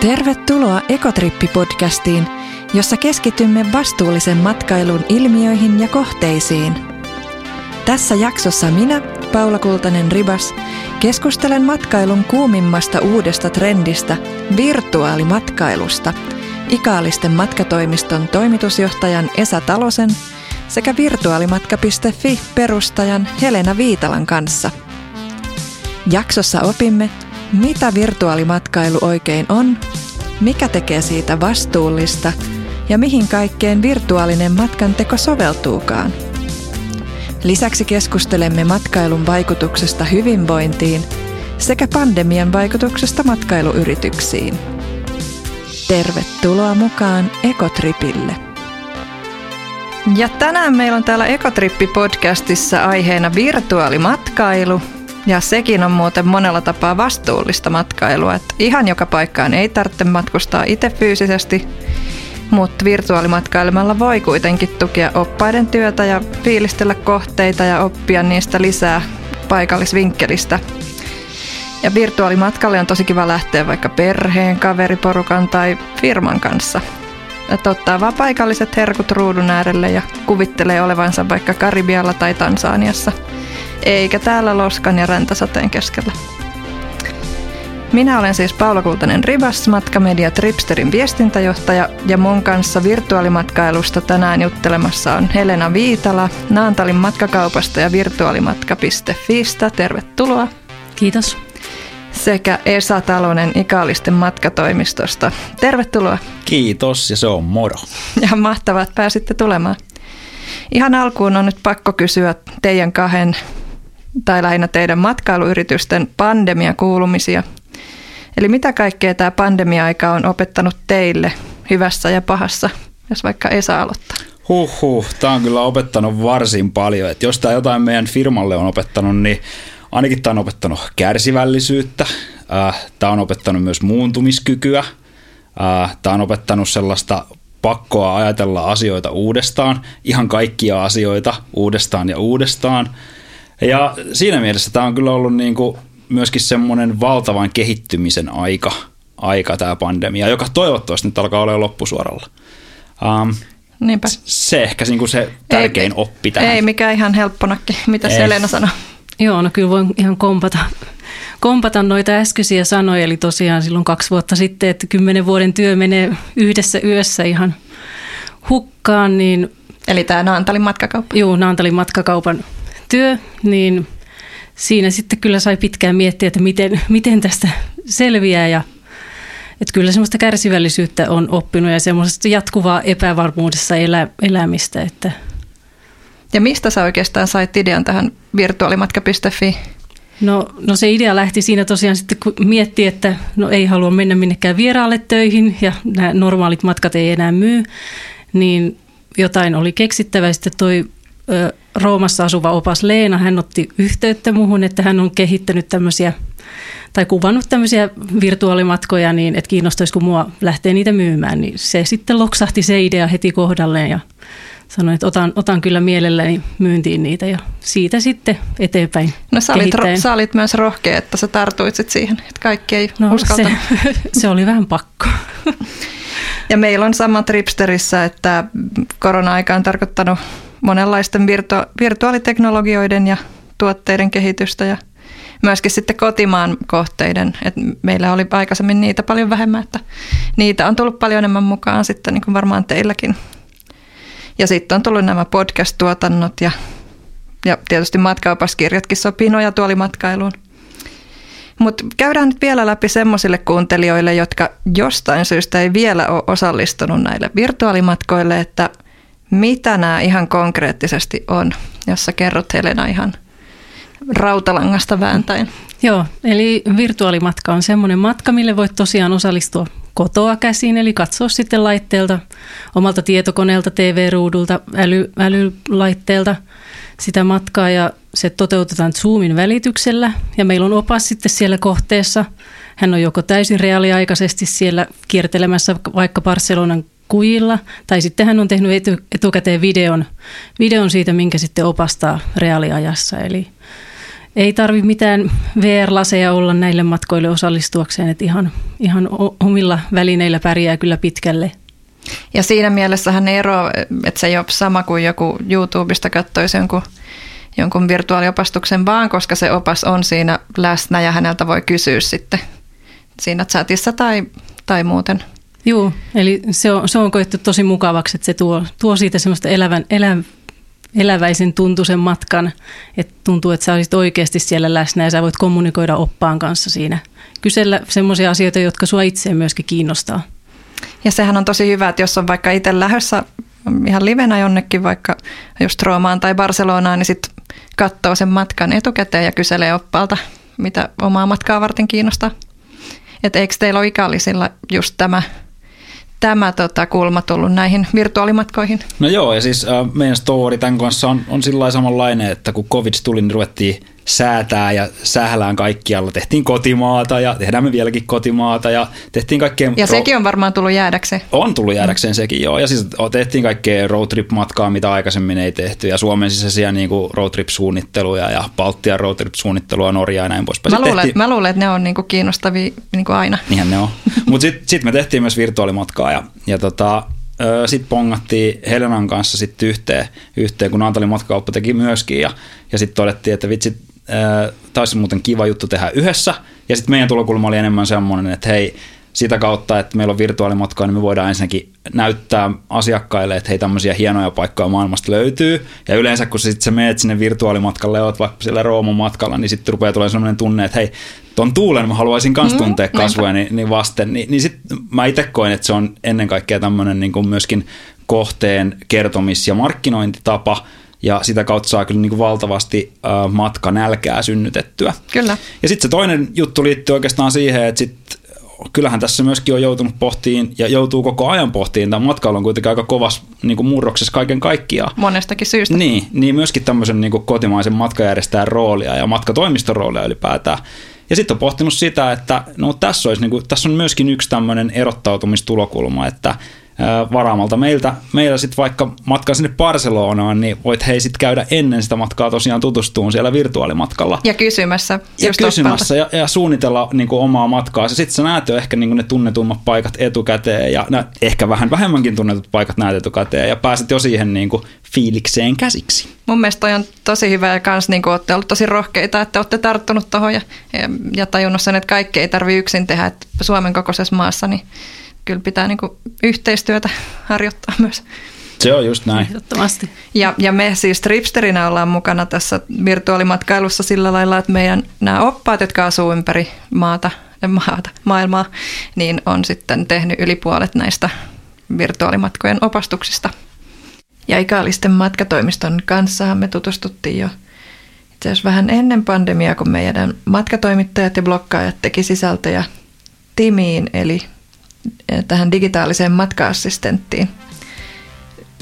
Tervetuloa Ekotrippi-podcastiin, jossa keskitymme vastuullisen matkailun ilmiöihin ja kohteisiin. Tässä jaksossa minä, Paula Kultanen Ribas, keskustelen matkailun kuumimmasta uudesta trendistä, virtuaalimatkailusta, Ikaalisten matkatoimiston toimitusjohtajan Esa Talosen sekä virtuaalimatka.fi perustajan Helena Viitalan kanssa. Jaksossa opimme, mitä virtuaalimatkailu oikein on, mikä tekee siitä vastuullista ja mihin kaikkeen virtuaalinen matkanteko soveltuukaan. Lisäksi keskustelemme matkailun vaikutuksesta hyvinvointiin sekä pandemian vaikutuksesta matkailuyrityksiin. Tervetuloa mukaan Ekotripille. Ja tänään meillä on täällä Ekotrippi-podcastissa aiheena virtuaalimatkailu. Ja sekin on muuten monella tapaa vastuullista matkailua. Että ihan joka paikkaan ei tarvitse matkustaa itse fyysisesti, mutta virtuaalimatkailemalla voi kuitenkin tukea oppaiden työtä ja fiilistellä kohteita ja oppia niistä lisää paikallisvinkkelistä. Ja virtuaalimatkalle on tosi kiva lähteä vaikka perheen, kaveriporukan tai firman kanssa. Että ottaa vaan paikalliset herkut ruudun äärelle ja kuvittelee olevansa vaikka Karibialla tai Tansaniassa, eikä täällä loskan ja räntäsateen keskellä. Minä olen siis Paula Kultanen Ribas, Matkamedia Tripsterin viestintäjohtaja ja mun kanssa virtuaalimatkailusta tänään juttelemassa on Helena Viitala Naantalin matkakaupasta ja virtuaalimatka.fistä. Tervetuloa. Kiitos. Sekä Esa Talonen Ikaalisten matkatoimistosta. Tervetuloa. Kiitos ja se on moro. Ja mahtavaa, että pääsitte tulemaan. Ihan alkuun on nyt pakko kysyä teidän kahden tai lähinnä teidän matkailuyritysten pandemiakuulumisia. Eli mitä kaikkea tämä pandemia-aika on opettanut teille hyvässä ja pahassa, jos vaikka Esa aloittaa? Huhhuh, tämä on kyllä opettanut varsin paljon. Et jos tämä jotain meidän firmalle on opettanut, niin ainakin tämä on opettanut kärsivällisyyttä. Tämä on opettanut myös muuntumiskykyä. Tämä on opettanut sellaista pakkoa ajatella asioita uudestaan, ihan kaikkia asioita uudestaan ja uudestaan. Ja siinä mielessä tämä on kyllä ollut niin kuin myöskin semmoinen valtavan kehittymisen aika, aika tämä pandemia, joka toivottavasti nyt alkaa olla loppusuoralla. Um, Niinpä. Se ehkä niin kuin se tärkein ei, oppi tähän. Ei mikä ihan helpponakki, mitä ei. Selena sanoi. Joo, no kyllä voin ihan kompata, kompata noita äskeisiä sanoja. Eli tosiaan silloin kaksi vuotta sitten, että kymmenen vuoden työ menee yhdessä yössä ihan hukkaan. Niin, Eli tämä Naantalin matkakauppa? Joo, Naantalin matkakaupan työ, niin siinä sitten kyllä sai pitkään miettiä, että miten, miten tästä selviää ja että kyllä semmoista kärsivällisyyttä on oppinut ja semmoista jatkuvaa epävarmuudessa elä, elämistä. Että. Ja mistä sä oikeastaan sait idean tähän virtuaalimatka.fi? No, no se idea lähti siinä tosiaan sitten, kun miettii, että no ei halua mennä minnekään vieraalle töihin ja nämä normaalit matkat ei enää myy, niin jotain oli keksittävä. Sitten toi Roomassa asuva opas Leena, hän otti yhteyttä muuhun, että hän on kehittänyt tämmöisiä tai kuvannut tämmöisiä virtuaalimatkoja, niin että kiinnostaisiko mua lähteä niitä myymään, niin se sitten loksahti se idea heti kohdalleen ja sanoin, että otan, otan kyllä mielelläni myyntiin niitä ja siitä sitten eteenpäin No sä olit, ro, sä olit myös rohkea, että sä tartuit siihen, että kaikki ei no, uskaltanut. Se, se oli vähän pakko. Ja meillä on sama Tripsterissä, että korona-aika on tarkoittanut monenlaisten virtu- virtuaaliteknologioiden ja tuotteiden kehitystä ja myöskin sitten kotimaan kohteiden. Et meillä oli aikaisemmin niitä paljon vähemmän, että niitä on tullut paljon enemmän mukaan sitten niin kuin varmaan teilläkin. Ja sitten on tullut nämä podcast-tuotannot ja, ja tietysti matkaopaskirjatkin sopii nojatuolimatkailuun. Mutta käydään nyt vielä läpi semmoisille kuuntelijoille, jotka jostain syystä ei vielä ole osallistunut näille virtuaalimatkoille, että mitä nämä ihan konkreettisesti on. jossa kerrot Helena ihan rautalangasta vääntäen. Joo, eli virtuaalimatka on semmoinen matka, mille voit tosiaan osallistua kotoa käsin, eli katsoa sitten laitteelta, omalta tietokoneelta, TV-ruudulta, äly, älylaitteelta sitä matkaa ja se toteutetaan Zoomin välityksellä ja meillä on opas sitten siellä kohteessa. Hän on joko täysin reaaliaikaisesti siellä kiertelemässä vaikka Barcelonan kujilla, tai sitten hän on tehnyt etu, etukäteen videon, videon siitä, minkä sitten opastaa reaaliajassa. Eli ei tarvi mitään VR-laseja olla näille matkoille osallistuakseen, että ihan, ihan omilla välineillä pärjää kyllä pitkälle. Ja siinä mielessähän ero, että se ei ole sama kuin joku YouTubesta katsoisi jonkun, jonkun virtuaaliopastuksen vaan, koska se opas on siinä läsnä ja häneltä voi kysyä sitten siinä chatissa tai, tai muuten. Joo, eli se on, se on koettu tosi mukavaksi, että se tuo, tuo siitä semmoista elävän, elä, eläväisen tuntuisen matkan, että tuntuu, että sä olisit oikeasti siellä läsnä ja sä voit kommunikoida oppaan kanssa siinä. Kysellä semmoisia asioita, jotka sua itse myöskin kiinnostaa. Ja sehän on tosi hyvä, että jos on vaikka itse lähdössä ihan livenä jonnekin, vaikka just Roomaan tai Barcelonaan, niin sitten katsoo sen matkan etukäteen ja kyselee oppaalta, mitä omaa matkaa varten kiinnostaa. Että eikö teillä ole ikallisilla just tämä tämä tota, kulma tullut näihin virtuaalimatkoihin? No joo, ja siis äh, meidän story tämän kanssa on, on sillä samanlainen, että kun covid tuli, niin ruvettiin säätää ja sählään kaikkialla. Tehtiin kotimaata ja tehdään me vieläkin kotimaata ja tehtiin kaikkea... Ja sekin on varmaan tullut jäädäkseen. On tullut jäädäkseen sekin, joo. Ja siis tehtiin kaikkea roadtrip-matkaa, mitä aikaisemmin ei tehty ja Suomen sisäisiä niin kuin roadtrip-suunnitteluja ja Baltian roadtrip-suunnittelua Norjaa ja näin poispäin. Mä luulen, tehtiin... mä luulen, että ne on niin kuin kiinnostavia niin kuin aina. Niinhän ne on. Mutta sitten sit me tehtiin myös virtuaalimatkaa ja, ja tota, sitten pongattiin Helenan kanssa sitten yhteen, yhteen, kun Antalin matkakauppa teki myöskin ja, ja sitten todettiin, että vitsi, taisi muuten kiva juttu tehdä yhdessä. Ja sitten meidän tulokulma oli enemmän semmoinen, että hei, sitä kautta, että meillä on virtuaalimatkoja, niin me voidaan ensinnäkin näyttää asiakkaille, että hei tämmöisiä hienoja paikkoja maailmasta löytyy. Ja yleensä kun sä, sit sä meet sinne virtuaalimatkalle ja oot vaikka siellä Rooman matkalla, niin sitten rupeaa tulemaan sellainen tunne, että hei, ton tuulen mä haluaisin kans mm, tuntea mm, kasvoja niin, niin vasten. Ni, niin sitten mä itse koen, että se on ennen kaikkea tämmöinen niin myöskin kohteen kertomis- ja markkinointitapa, ja sitä kautta saa kyllä niin kuin valtavasti äh, matka nälkää synnytettyä. Kyllä. Ja sitten se toinen juttu liittyy oikeastaan siihen, että sit, kyllähän tässä myöskin on joutunut pohtiin ja joutuu koko ajan pohtiin. Tämä matkailu on kuitenkin aika kovas niin kuin murroksessa kaiken kaikkiaan. Monestakin syystä. Niin, niin myöskin tämmöisen niin kuin kotimaisen matkajärjestäjän roolia ja matkatoimiston roolia ylipäätään. Ja sitten on pohtinut sitä, että no, tässä, olisi, niin kuin, tässä on myöskin yksi tämmöinen erottautumistulokulma, että varaamalta meiltä, meillä sitten vaikka matka sinne Barcelonaan, niin voit hei sitten käydä ennen sitä matkaa tosiaan tutustuun siellä virtuaalimatkalla. Ja kysymässä. Ja kysymässä ja, ja, suunnitella niin kuin omaa matkaa. Sitten sä näet jo ehkä niin kuin ne tunnetummat paikat etukäteen ja nä, ehkä vähän vähemmänkin tunnetut paikat näet etukäteen ja pääset jo siihen niin kuin fiilikseen käsiksi. Mun mielestä toi on tosi hyvä ja kans niin olette ollut tosi rohkeita, että olette tarttunut tuohon ja, ja, ja tajunnut sen, että kaikki ei tarvi yksin tehdä, että Suomen kokoisessa maassa niin kyllä pitää niin kuin yhteistyötä harjoittaa myös. Se on just näin. Ehdottomasti. Ja, ja me siis Tripsterinä ollaan mukana tässä virtuaalimatkailussa sillä lailla, että meidän nämä oppaat, jotka asuu ympäri maata, maata, maailmaa, niin on sitten tehnyt yli puolet näistä virtuaalimatkojen opastuksista. Ja Ikaalisten matkatoimiston kanssa me tutustuttiin jo itse asiassa vähän ennen pandemiaa, kun meidän matkatoimittajat ja blokkaajat teki sisältöjä Timiin, eli tähän digitaaliseen matka-assistenttiin.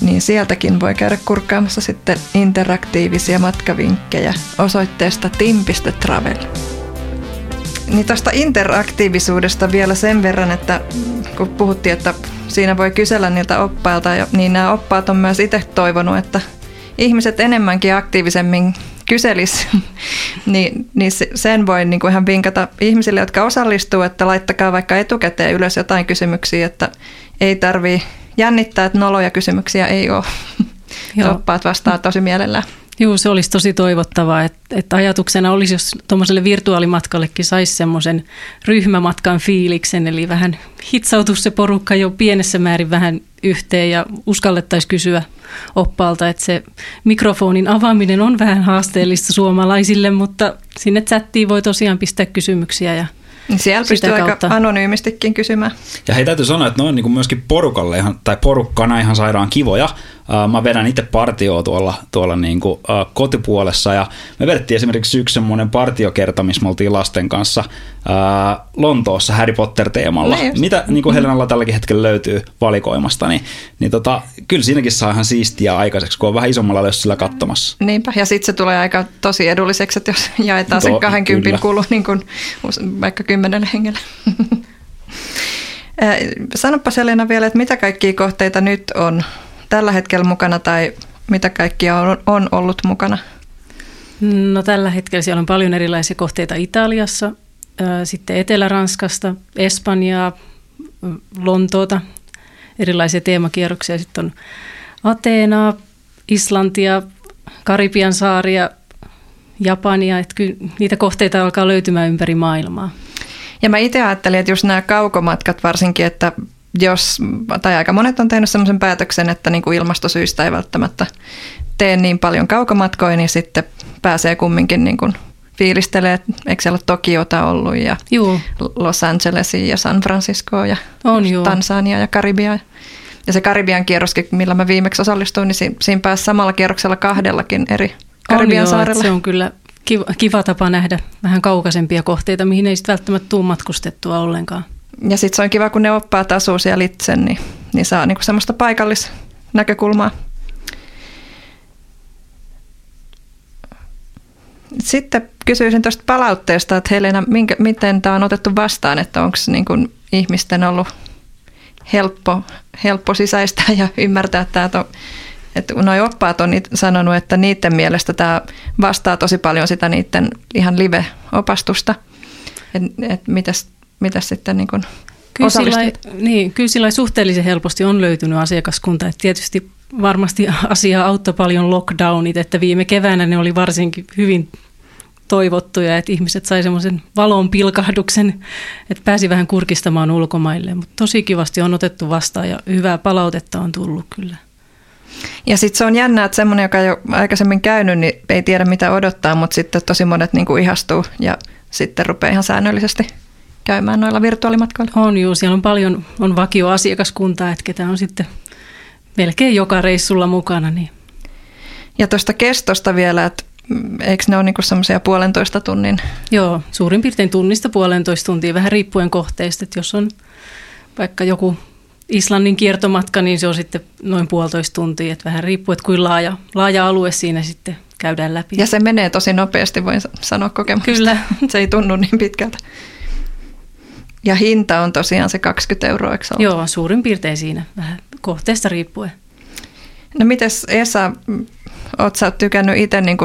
Niin sieltäkin voi käydä kurkkaamassa sitten interaktiivisia matkavinkkejä osoitteesta tim.travel. Niin tuosta interaktiivisuudesta vielä sen verran, että kun puhuttiin, että siinä voi kysellä niiltä oppailta, niin nämä oppaat on myös itse toivonut, että ihmiset enemmänkin aktiivisemmin kyselis, niin, niin sen voi niin kuin ihan vinkata ihmisille, jotka osallistuu, että laittakaa vaikka etukäteen ylös jotain kysymyksiä, että ei tarvii jännittää, että noloja kysymyksiä ei ole. Oppaat vastaa tosi mielellään. Joo, se olisi tosi toivottavaa, että, että ajatuksena olisi, jos tuommoiselle virtuaalimatkallekin saisi semmoisen ryhmämatkan fiiliksen, eli vähän hitsautus se porukka jo pienessä määrin vähän yhteen ja uskallettaisiin kysyä oppaalta, että se mikrofonin avaaminen on vähän haasteellista suomalaisille, mutta sinne chattiin voi tosiaan pistää kysymyksiä ja siellä pystyy kautta. aika anonyymistikin kysymään. Ja hei täytyy sanoa, että ne on niin myöskin porukalle ihan, tai porukkana ihan sairaan kivoja. Mä vedän itse partioa tuolla, tuolla niin kuin, uh, kotipuolessa ja me vedettiin esimerkiksi yksi semmoinen partiokerta, missä me oltiin lasten kanssa uh, Lontoossa Harry Potter-teemalla. No just. Mitä niin kuin Helenalla tälläkin hetkellä löytyy valikoimasta, niin, niin tota, kyllä siinäkin saa ihan siistiä aikaiseksi, kun on vähän isommalla lössillä katsomassa. Niinpä, ja sitten se tulee aika tosi edulliseksi, että jos jaetaan sen To- 20 kyllä. kulu niin kuin vaikka kymmenelle hengelle. Sanoppa Selena vielä, että mitä kaikkia kohteita nyt on tällä hetkellä mukana tai mitä kaikkia on, on ollut mukana? No tällä hetkellä siellä on paljon erilaisia kohteita Italiassa, sitten Etelä-Ranskasta, Espanjaa, Lontoota, erilaisia teemakierroksia. Sitten on Ateenaa, Islantia, Karibian saaria, Japania. Että kyllä niitä kohteita alkaa löytymään ympäri maailmaa. Ja mä itse ajattelin, että just nämä kaukomatkat varsinkin, että jos, tai aika monet on tehnyt sellaisen päätöksen, että niin kuin ilmastosyistä ei välttämättä tee niin paljon kaukomatkoja, niin sitten pääsee kumminkin niin kuin fiilistelee, eikö siellä ole Tokiota ollut ja Joo, Los Angelesia ja San Franciscoa ja On, joo. Tansania ja Karibia. Ja se Karibian kierroskin, millä mä viimeksi osallistuin, niin si- siinä pääsi samalla kierroksella kahdellakin eri Karibian on joo, saarella. että se on kyllä kiva, kiva tapa nähdä vähän kaukaisempia kohteita, mihin ei sitten välttämättä tule matkustettua ollenkaan. Ja sitten se on kiva, kun ne oppaat asuu siellä itse, niin, niin saa niinku semmoista paikallisnäkökulmaa. Sitten kysyisin tuosta palautteesta, että Helena, minkä, miten tämä on otettu vastaan, että onko niinku ihmisten ollut helppo, helppo sisäistää ja ymmärtää tämä, että, että noi oppaat on sanonut, että niiden mielestä tämä vastaa tosi paljon sitä niiden ihan live-opastusta. Että et mitäs, mitäs sitten niin kun Kyllä sillä, niin, kyllä sillä suhteellisen helposti on löytynyt asiakaskunta. Että tietysti varmasti asiaa auttoi paljon lockdownit, että viime keväänä ne oli varsinkin hyvin toivottuja, että ihmiset sai semmoisen valon pilkahduksen, että pääsi vähän kurkistamaan ulkomaille. Mutta tosi kivasti on otettu vastaan ja hyvää palautetta on tullut kyllä. Ja sitten se on jännä, että semmoinen, joka ei ole aikaisemmin käynyt, niin ei tiedä mitä odottaa, mutta sitten tosi monet niin kuin ihastuu ja sitten rupeaa ihan säännöllisesti käymään noilla virtuaalimatkoilla. On juu, siellä on paljon on vakioasiakaskuntaa, että ketä on sitten melkein joka reissulla mukana. Niin. Ja tuosta kestosta vielä, että eikö ne ole niin semmoisia puolentoista tunnin? Joo, suurin piirtein tunnista puolentoista tuntia, vähän riippuen kohteista. Että jos on vaikka joku Islannin kiertomatka, niin se on sitten noin puolitoista tuntia. Että vähän riippuu, että kuinka laaja, laaja alue siinä sitten käydään läpi. Ja se menee tosi nopeasti, voin sa- sanoa kokemuksesta. Kyllä. Se ei tunnu niin pitkältä. Ja hinta on tosiaan se 20 euroa, eikö ole? Joo, suurin piirtein siinä, vähän kohteesta riippuen. No mites Esa, oot sä tykännyt itse niin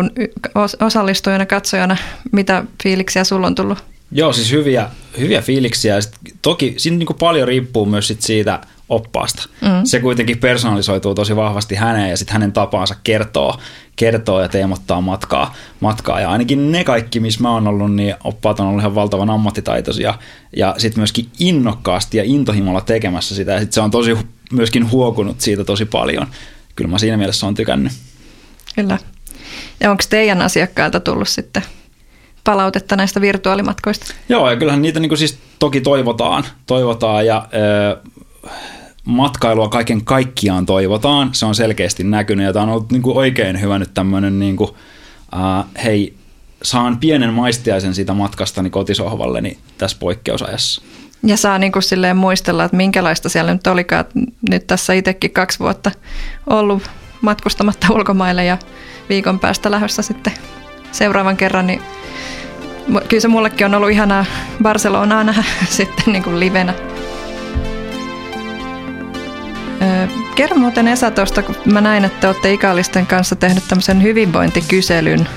os- osallistujana, katsojana, mitä fiiliksiä sulla on tullut? Joo, siis hyviä, hyviä fiiliksiä. Ja sit, toki siinä niin paljon riippuu myös sit siitä oppaasta. Mm. Se kuitenkin personalisoituu tosi vahvasti häneen ja sitten hänen tapaansa kertoo, kertoo ja teemottaa matkaa, matkaa. Ja ainakin ne kaikki, missä mä oon ollut, niin oppaat on ollut ihan valtavan ammattitaitoisia ja sitten myöskin innokkaasti ja intohimolla tekemässä sitä. Ja sitten se on tosi myöskin huokunut siitä tosi paljon. Kyllä mä siinä mielessä on tykännyt. Kyllä. Ja onko teidän asiakkailta tullut sitten palautetta näistä virtuaalimatkoista? Joo, ja kyllähän niitä niin siis toki toivotaan, toivotaan ja ö, matkailua kaiken kaikkiaan toivotaan. Se on selkeästi näkynyt ja tämä on ollut niin kuin oikein hyvä nyt tämmöinen, niin kuin, äh, hei, saan pienen maistiaisen siitä matkastani kotisohvalleni tässä poikkeusajassa. Ja saa niin kuin silleen muistella, että minkälaista siellä nyt olikaan. Nyt tässä itsekin kaksi vuotta ollut matkustamatta ulkomaille ja viikon päästä lähdössä sitten seuraavan kerran, niin kyllä se mullekin on ollut ihanaa Barcelonaa nähdä sitten niin kuin livenä. Kerro muuten Esa tuosta, kun mä näin, että olette ikallisten kanssa tehnyt tämmöisen hyvinvointikyselyn,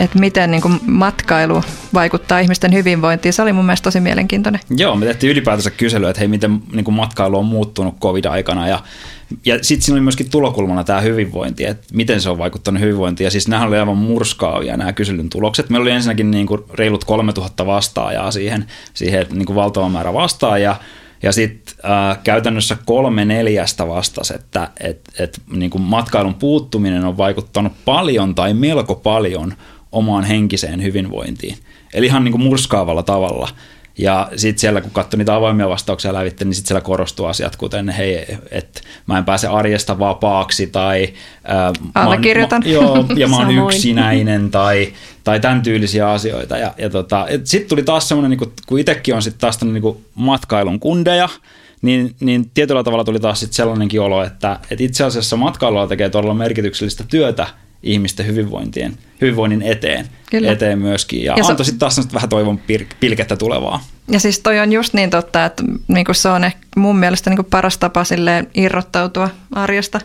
että miten niin kuin matkailu vaikuttaa ihmisten hyvinvointiin. Se oli mun mielestä tosi mielenkiintoinen. Joo, me tehtiin ylipäätänsä kyselyä, että hei, miten niin kuin matkailu on muuttunut covid-aikana ja, ja sitten siinä oli myöskin tulokulmana tämä hyvinvointi, että miten se on vaikuttanut hyvinvointiin. Ja siis nämä oli aivan murskaavia nämä kyselyn tulokset. Meillä oli ensinnäkin niin kuin reilut 3000 vastaajaa siihen, siihen niin kuin valtava määrä vastaajia. Ja sitten äh, käytännössä kolme neljästä vastasi, että et, et, niin kuin matkailun puuttuminen on vaikuttanut paljon tai melko paljon omaan henkiseen hyvinvointiin. Eli ihan niin kuin murskaavalla tavalla. Ja sitten siellä, kun katsoi niitä avoimia vastauksia lävitte, niin sitten siellä korostuu asiat, kuten hei, että mä en pääse arjesta vapaaksi tai... Ää, Allekirjoitan. Mä, joo, ja mä oon yksinäinen tai, tai tämän tyylisiä asioita. Ja, ja tota, sitten tuli taas semmoinen, niin kun itsekin on sitten taas niin matkailun kundeja, niin, niin tietyllä tavalla tuli taas sitten sellainenkin olo, että, että itse asiassa matkailulla tekee todella merkityksellistä työtä ihmisten hyvinvointien, hyvinvoinnin eteen, Kyllä. eteen myöskin. Ja, ja antoi sitten taas vähän toivon pilkettä tulevaa. Ja siis toi on just niin totta, että niinku se on ehkä mun mielestä niinku paras tapa irrottautua arjesta.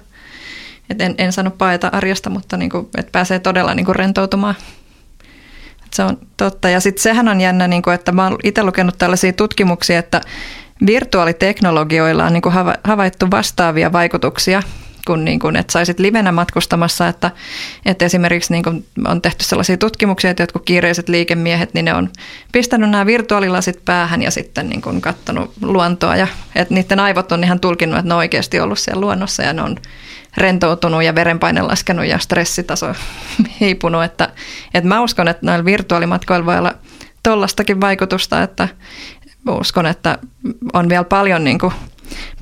Et en, en sano paeta arjesta, mutta niinku, että pääsee todella niinku rentoutumaan. Et se on totta. Ja sitten sehän on jännä, niinku, että mä oon itse lukenut tällaisia tutkimuksia, että virtuaaliteknologioilla on niinku havaittu vastaavia vaikutuksia – kuin, niin kuin että saisit livenä matkustamassa, että, että esimerkiksi niin kuin on tehty sellaisia tutkimuksia, että jotkut kiireiset liikemiehet, niin ne on pistänyt nämä virtuaalilasit päähän ja sitten niin kuin katsonut luontoa. Ja että niiden aivot on ihan tulkinnut, että ne on oikeasti ollut siellä luonnossa ja ne on rentoutunut ja verenpaine laskenut ja stressitaso hiipunut, että, että mä uskon, että näillä virtuaalimatkoilla voi olla tollastakin vaikutusta, että uskon, että on vielä paljon, niin kuin,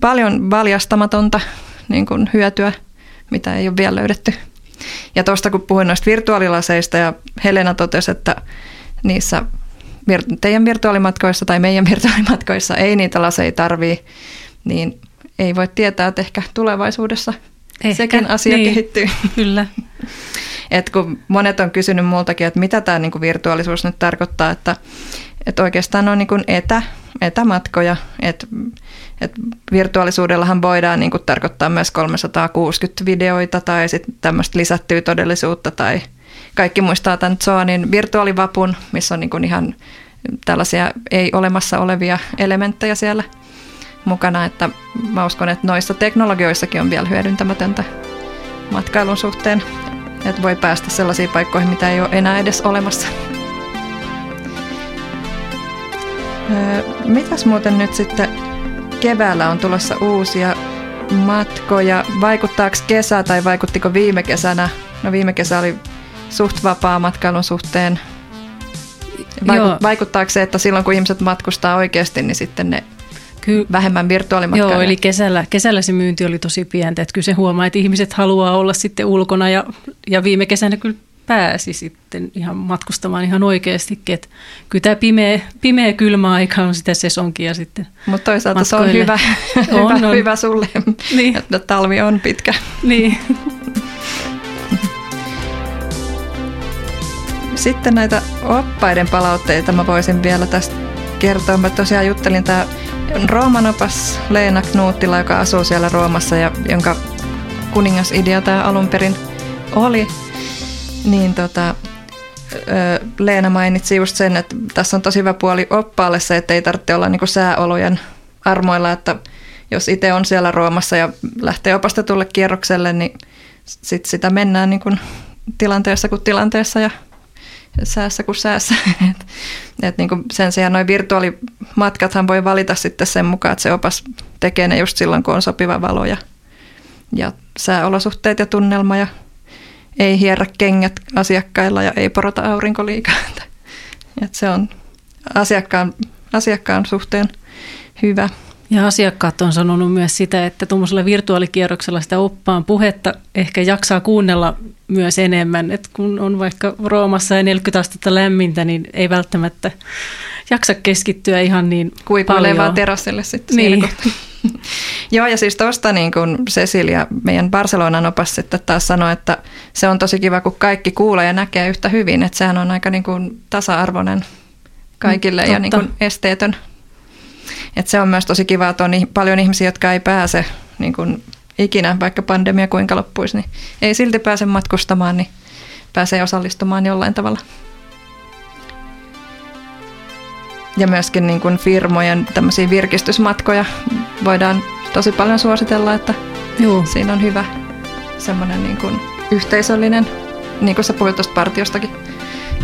paljon valjastamatonta niin kuin hyötyä, mitä ei ole vielä löydetty. Ja tuosta kun puhuin noista virtuaalilaseista ja Helena totesi, että niissä teidän virtuaalimatkoissa tai meidän virtuaalimatkoissa ei niitä laseja tarvii, niin ei voi tietää, että ehkä tulevaisuudessa ehkä, sekin asia niin, kehittyy. Kyllä. Et kun monet on kysynyt multakin, että mitä tämä niinku virtuaalisuus nyt tarkoittaa, että, että oikeastaan on niinku etä, etämatkoja, että et virtuaalisuudellahan voidaan niin kuin, tarkoittaa myös 360 videoita tai sitten tämmöistä lisättyä todellisuutta tai kaikki muistaa tämän Zoanin virtuaalivapun, missä on niin kuin ihan tällaisia ei olemassa olevia elementtejä siellä mukana, että mä uskon, että noissa teknologioissakin on vielä hyödyntämätöntä matkailun suhteen, että voi päästä sellaisiin paikkoihin, mitä ei ole enää edes olemassa. Mitäs muuten nyt sitten keväällä on tulossa uusia matkoja. Vaikuttaako kesä tai vaikuttiko viime kesänä? No viime kesä oli suht vapaa matkailun suhteen. Vaiku- vaikuttaako se, että silloin kun ihmiset matkustaa oikeasti, niin sitten ne Ky- vähemmän virtuaalimatkaa. Joo, eli kesällä, kesällä se myynti oli tosi pientä. Että kyllä se huomaa, että ihmiset haluaa olla sitten ulkona ja, ja viime kesänä kyllä pääsi sitten ihan matkustamaan ihan oikeastikin. Että kyllä tämä pimeä, pimeä kylmä aika on sitä sesonkia sitten Mutta toisaalta matkoille. se on hyvä, on, hyvä, on. hyvä sulle, niin. että talvi on pitkä. Niin. Sitten näitä oppaiden palautteita mä voisin vielä tästä kertoa. Mä tosiaan juttelin tämä Rooman opas Leena Knuuttila, joka asuu siellä Roomassa ja jonka kuningasidea tämä alun perin oli niin tota, Leena mainitsi just sen, että tässä on tosi hyvä puoli oppaalle se, että ei tarvitse olla niinku sääolojen armoilla, että jos itse on siellä Roomassa ja lähtee opastetulle kierrokselle, niin sit sitä mennään niinku tilanteessa kuin tilanteessa ja säässä kuin säässä. et, et niinku sen sijaan noin virtuaalimatkathan voi valita sitten sen mukaan, että se opas tekee ne just silloin, kun on sopiva valo ja, ja sääolosuhteet ja tunnelma ja ei hierrä kengät asiakkailla ja ei porota aurinko liikaa. Et se on asiakkaan, asiakkaan suhteen hyvä. Ja asiakkaat on sanonut myös sitä, että tuommoisella virtuaalikierroksella sitä oppaan puhetta ehkä jaksaa kuunnella myös enemmän. Et kun on vaikka Roomassa ja 40 astetta lämmintä, niin ei välttämättä jaksa keskittyä ihan niin Kuikuilee paljon. vaan terassille sitten niin. siinä Joo, ja siis tuosta niin kuin Cecilia, meidän Barcelonan opas sitten taas sanoi, että se on tosi kiva, kun kaikki kuulee ja näkee yhtä hyvin, että sehän on aika niin kuin tasa-arvoinen kaikille mm, ja niin kuin esteetön. Että se on myös tosi kiva, että on paljon ihmisiä, jotka ei pääse niin kuin ikinä, vaikka pandemia kuinka loppuisi, niin ei silti pääse matkustamaan, niin pääsee osallistumaan jollain tavalla. Ja myöskin niin kuin firmojen tämmöisiä virkistysmatkoja voidaan tosi paljon suositella, että Joo. siinä on hyvä semmoinen niin kuin yhteisöllinen, niin kuin sä puhuit tuosta partiostakin.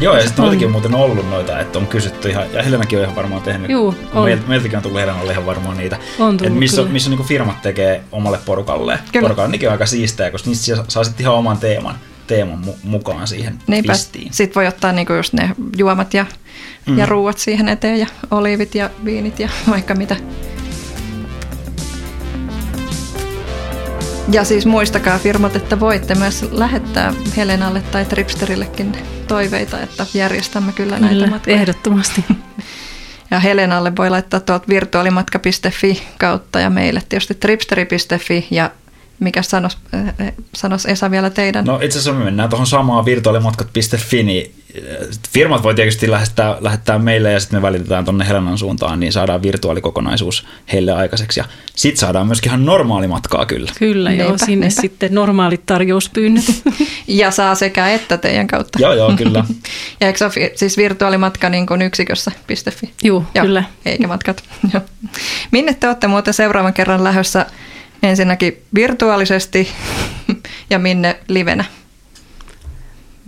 Joo, ja sitten noitakin on muuten ollut noita, että on kysytty ihan, ja Helenakin on ihan varmaan tehnyt. Joo, on. Meiltä, meiltäkin on tullut Helenalle ihan varmaan niitä. On tullut, missä, kyllä. missä niin firmat tekee omalle porukalle. Kyllä. Porukalle, niin on aika siistää, koska niistä saa sitten ihan oman teeman teeman mu- mukaan siihen Niinpä. pistiin. Sitten voi ottaa niinku just ne juomat ja, mm. ja ruuat siihen eteen ja oliivit ja viinit ja vaikka mitä. Ja siis muistakaa firmat, että voitte myös lähettää Helenalle tai Tripsterillekin toiveita, että järjestämme kyllä, näitä Kyllä, matkoja. ehdottomasti. Ja Helenalle voi laittaa tuolta virtuaalimatka.fi kautta ja meille tietysti tripsteri.fi ja mikä sanos, äh, sanos Esa vielä teidän? No itse asiassa me mennään tuohon samaan virtuaalimatkat.fi, niin äh, firmat voi tietysti lähettää, lähettää meille ja sitten me välitetään tuonne Helenan suuntaan, niin saadaan virtuaalikokonaisuus heille aikaiseksi. Ja sitten saadaan myöskin ihan normaali matkaa kyllä. Kyllä, joo, Niinpä, sinne niinpä. sitten normaalit tarjouspyynnöt. Ja saa sekä että teidän kautta. Joo, joo, kyllä. Ja eikö se ole fi- siis virtuaalimatka niin kuin yksikössä.fi? Juu, kyllä. Eikä matkat. Joo. Minne te olette muuten seuraavan kerran lähdössä ensinnäkin virtuaalisesti ja minne livenä?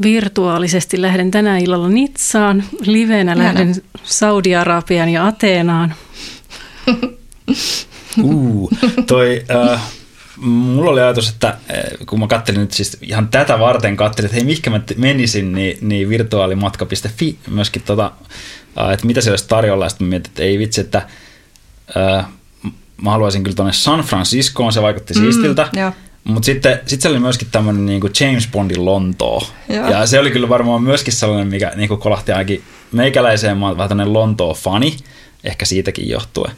Virtuaalisesti lähden tänä illalla Nitsaan, livenä Ihana. lähden Saudi-Arabiaan ja Ateenaan. Uh, toi, äh, mulla oli ajatus, että äh, kun mä kattelin nyt siis ihan tätä varten, kattelin, että hei, mihinkä mä menisin, niin, niin virtuaalimatka.fi myöskin tota, äh, että mitä siellä olisi tarjolla, ja sitten mietin, että ei vitsi, että äh, mä haluaisin kyllä tuonne San Franciscoon, se vaikutti mm, siistiltä. joo. Mutta sitten sit siellä oli myöskin tämmöinen niin James Bondin Lontoo. Joo. Ja se oli kyllä varmaan myöskin sellainen, mikä niin kuin kolahti ainakin meikäläiseen. Mä oon vähän tämmöinen Lontoo-fani, ehkä siitäkin johtuen.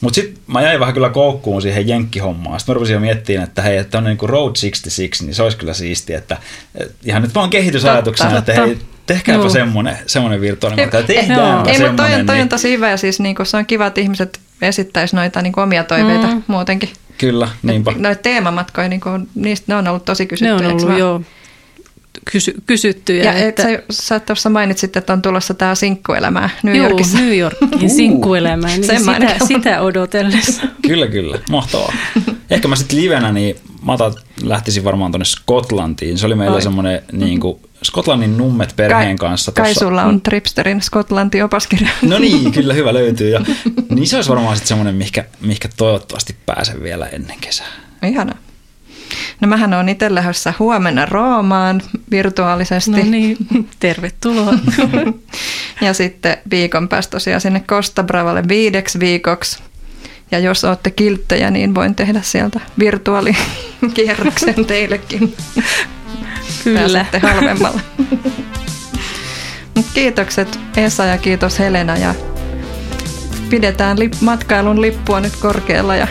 Mutta sitten mä jäin vähän kyllä koukkuun siihen jenkkihommaan. Sitten mä rupesin jo miettimään, että hei, että on niin kuin Road 66, niin se olisi kyllä siistiä. Että et ihan nyt vaan kehitysajatuksena, Totta, että hei, totta. Tehkääpä Joo. semmoinen, semmoinen virtuaalinen matka. Ei, Tehdäänpä ei mutta toi, on- toi on niin- tosi hyvä ja siis niin kuin se on kiva, että ihmiset esittäisi noita niin kuin omia toiveita mm. muutenkin. Kyllä, niinpä. Noita teemamatkoja, niin kuin, niistä, ne on ollut tosi kysyttyjä. Ne on ollut vaan? jo kysy, kysyttyjä. Ja että... sä, sä tuossa mainitsit, että on tulossa tämä sinkkuelämää New Juu, Yorkissa. New Yorkin sinkkuelämää, niin Sen sitä, sitä odotellessa. Kyllä, kyllä. Mahtavaa. Ehkä mä sitten livenä, niin mä otan, lähtisin varmaan tuonne Skotlantiin. Se oli meillä Oi. semmoinen niin kuin, Skotlannin nummet perheen Kai, kanssa. Kai tossa. sulla on Tripsterin Skotlanti opaskirja. No niin, kyllä hyvä löytyy. Ja, niin se olisi varmaan sitten semmoinen, mihinkä, mihinkä toivottavasti pääsen vielä ennen kesää. Ihana. No mähän on itse lähdössä huomenna Roomaan virtuaalisesti. No niin, tervetuloa. Ja sitten viikon päästä tosiaan sinne Costa Bravalle viideksi viikoksi. Ja jos olette kilttejä, niin voin tehdä sieltä virtuaalikierroksen teillekin. Kyllä. Pääsette halvemmalla. Mut kiitokset Esa ja kiitos Helena ja pidetään lip- matkailun lippua nyt korkealla ja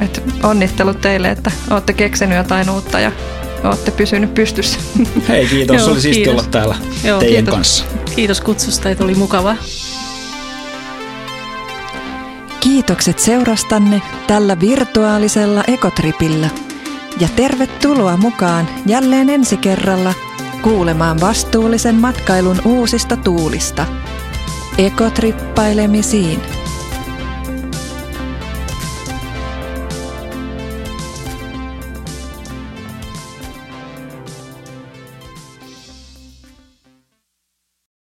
et onnittelut teille, että olette keksinyt jotain uutta ja olette pysynyt pystyssä. Hei, kiitos. Joo, oli siisti kiitos. olla täällä Joo, teidän kiitos. kanssa. Kiitos kutsusta, että oli mukava. Kiitokset seurastanne tällä virtuaalisella ekotripillä. Ja tervetuloa mukaan jälleen ensi kerralla kuulemaan vastuullisen matkailun uusista tuulista. Ekotrippailemisiin.